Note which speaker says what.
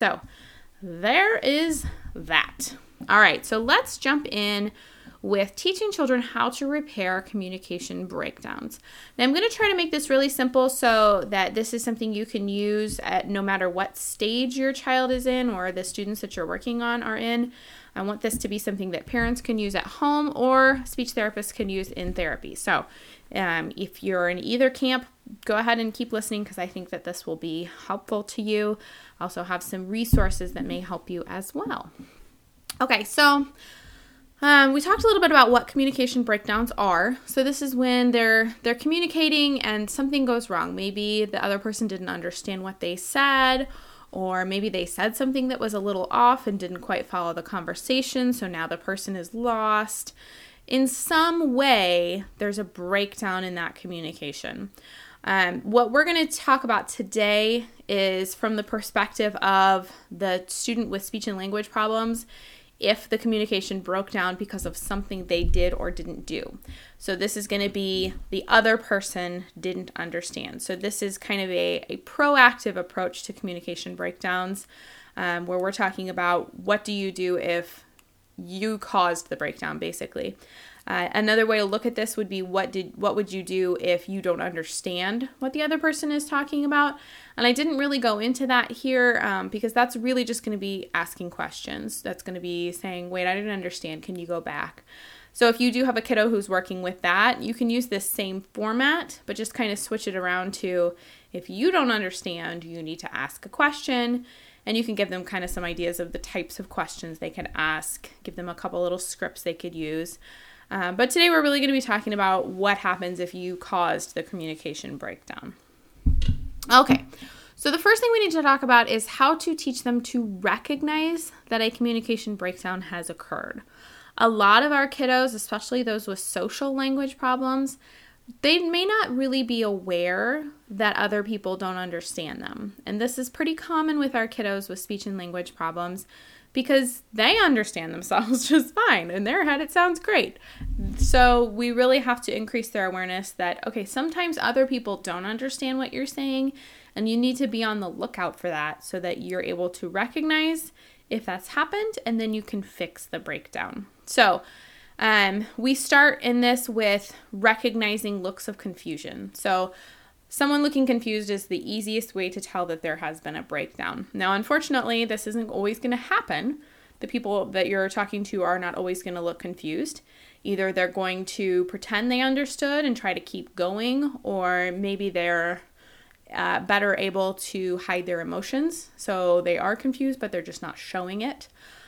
Speaker 1: So there is that. All right, so let's jump in with teaching children how to repair communication breakdowns. Now, I'm going to try to make this really simple so that this is something you can use at no matter what stage your child is in or the students that you're working on are in. I want this to be something that parents can use at home or speech therapists can use in therapy. So, um, if you're in either camp, go ahead and keep listening because I think that this will be helpful to you. I also have some resources that may help you as well. Okay, so um, we talked a little bit about what communication breakdowns are. So this is when they're they're communicating and something goes wrong. Maybe the other person didn't understand what they said, or maybe they said something that was a little off and didn't quite follow the conversation. So now the person is lost. In some way, there's a breakdown in that communication. Um, what we're going to talk about today is from the perspective of the student with speech and language problems if the communication broke down because of something they did or didn't do. So, this is going to be the other person didn't understand. So, this is kind of a, a proactive approach to communication breakdowns um, where we're talking about what do you do if you caused the breakdown, basically. Uh, another way to look at this would be what did what would you do if you don't understand what the other person is talking about? And I didn't really go into that here um, because that's really just going to be asking questions. That's going to be saying, "Wait, I didn't understand. Can you go back?" So if you do have a kiddo who's working with that, you can use this same format, but just kind of switch it around to if you don't understand, you need to ask a question and you can give them kind of some ideas of the types of questions they could ask, give them a couple little scripts they could use. Um, but today we're really going to be talking about what happens if you caused the communication breakdown. Okay, so the first thing we need to talk about is how to teach them to recognize that a communication breakdown has occurred. A lot of our kiddos, especially those with social language problems, they may not really be aware that other people don't understand them. And this is pretty common with our kiddos with speech and language problems because they understand themselves just fine. In their head, it sounds great. So we really have to increase their awareness that, okay, sometimes other people don't understand what you're saying, and you need to be on the lookout for that so that you're able to recognize if that's happened and then you can fix the breakdown. So, um, we start in this with recognizing looks of confusion. So, Someone looking confused is the easiest way to tell that there has been a breakdown. Now, unfortunately, this isn't always going to happen. The people that you're talking to are not always going to look confused. Either they're going to pretend they understood and try to keep going, or maybe they're uh, better able to hide their emotions. So they are confused, but they're just not showing it.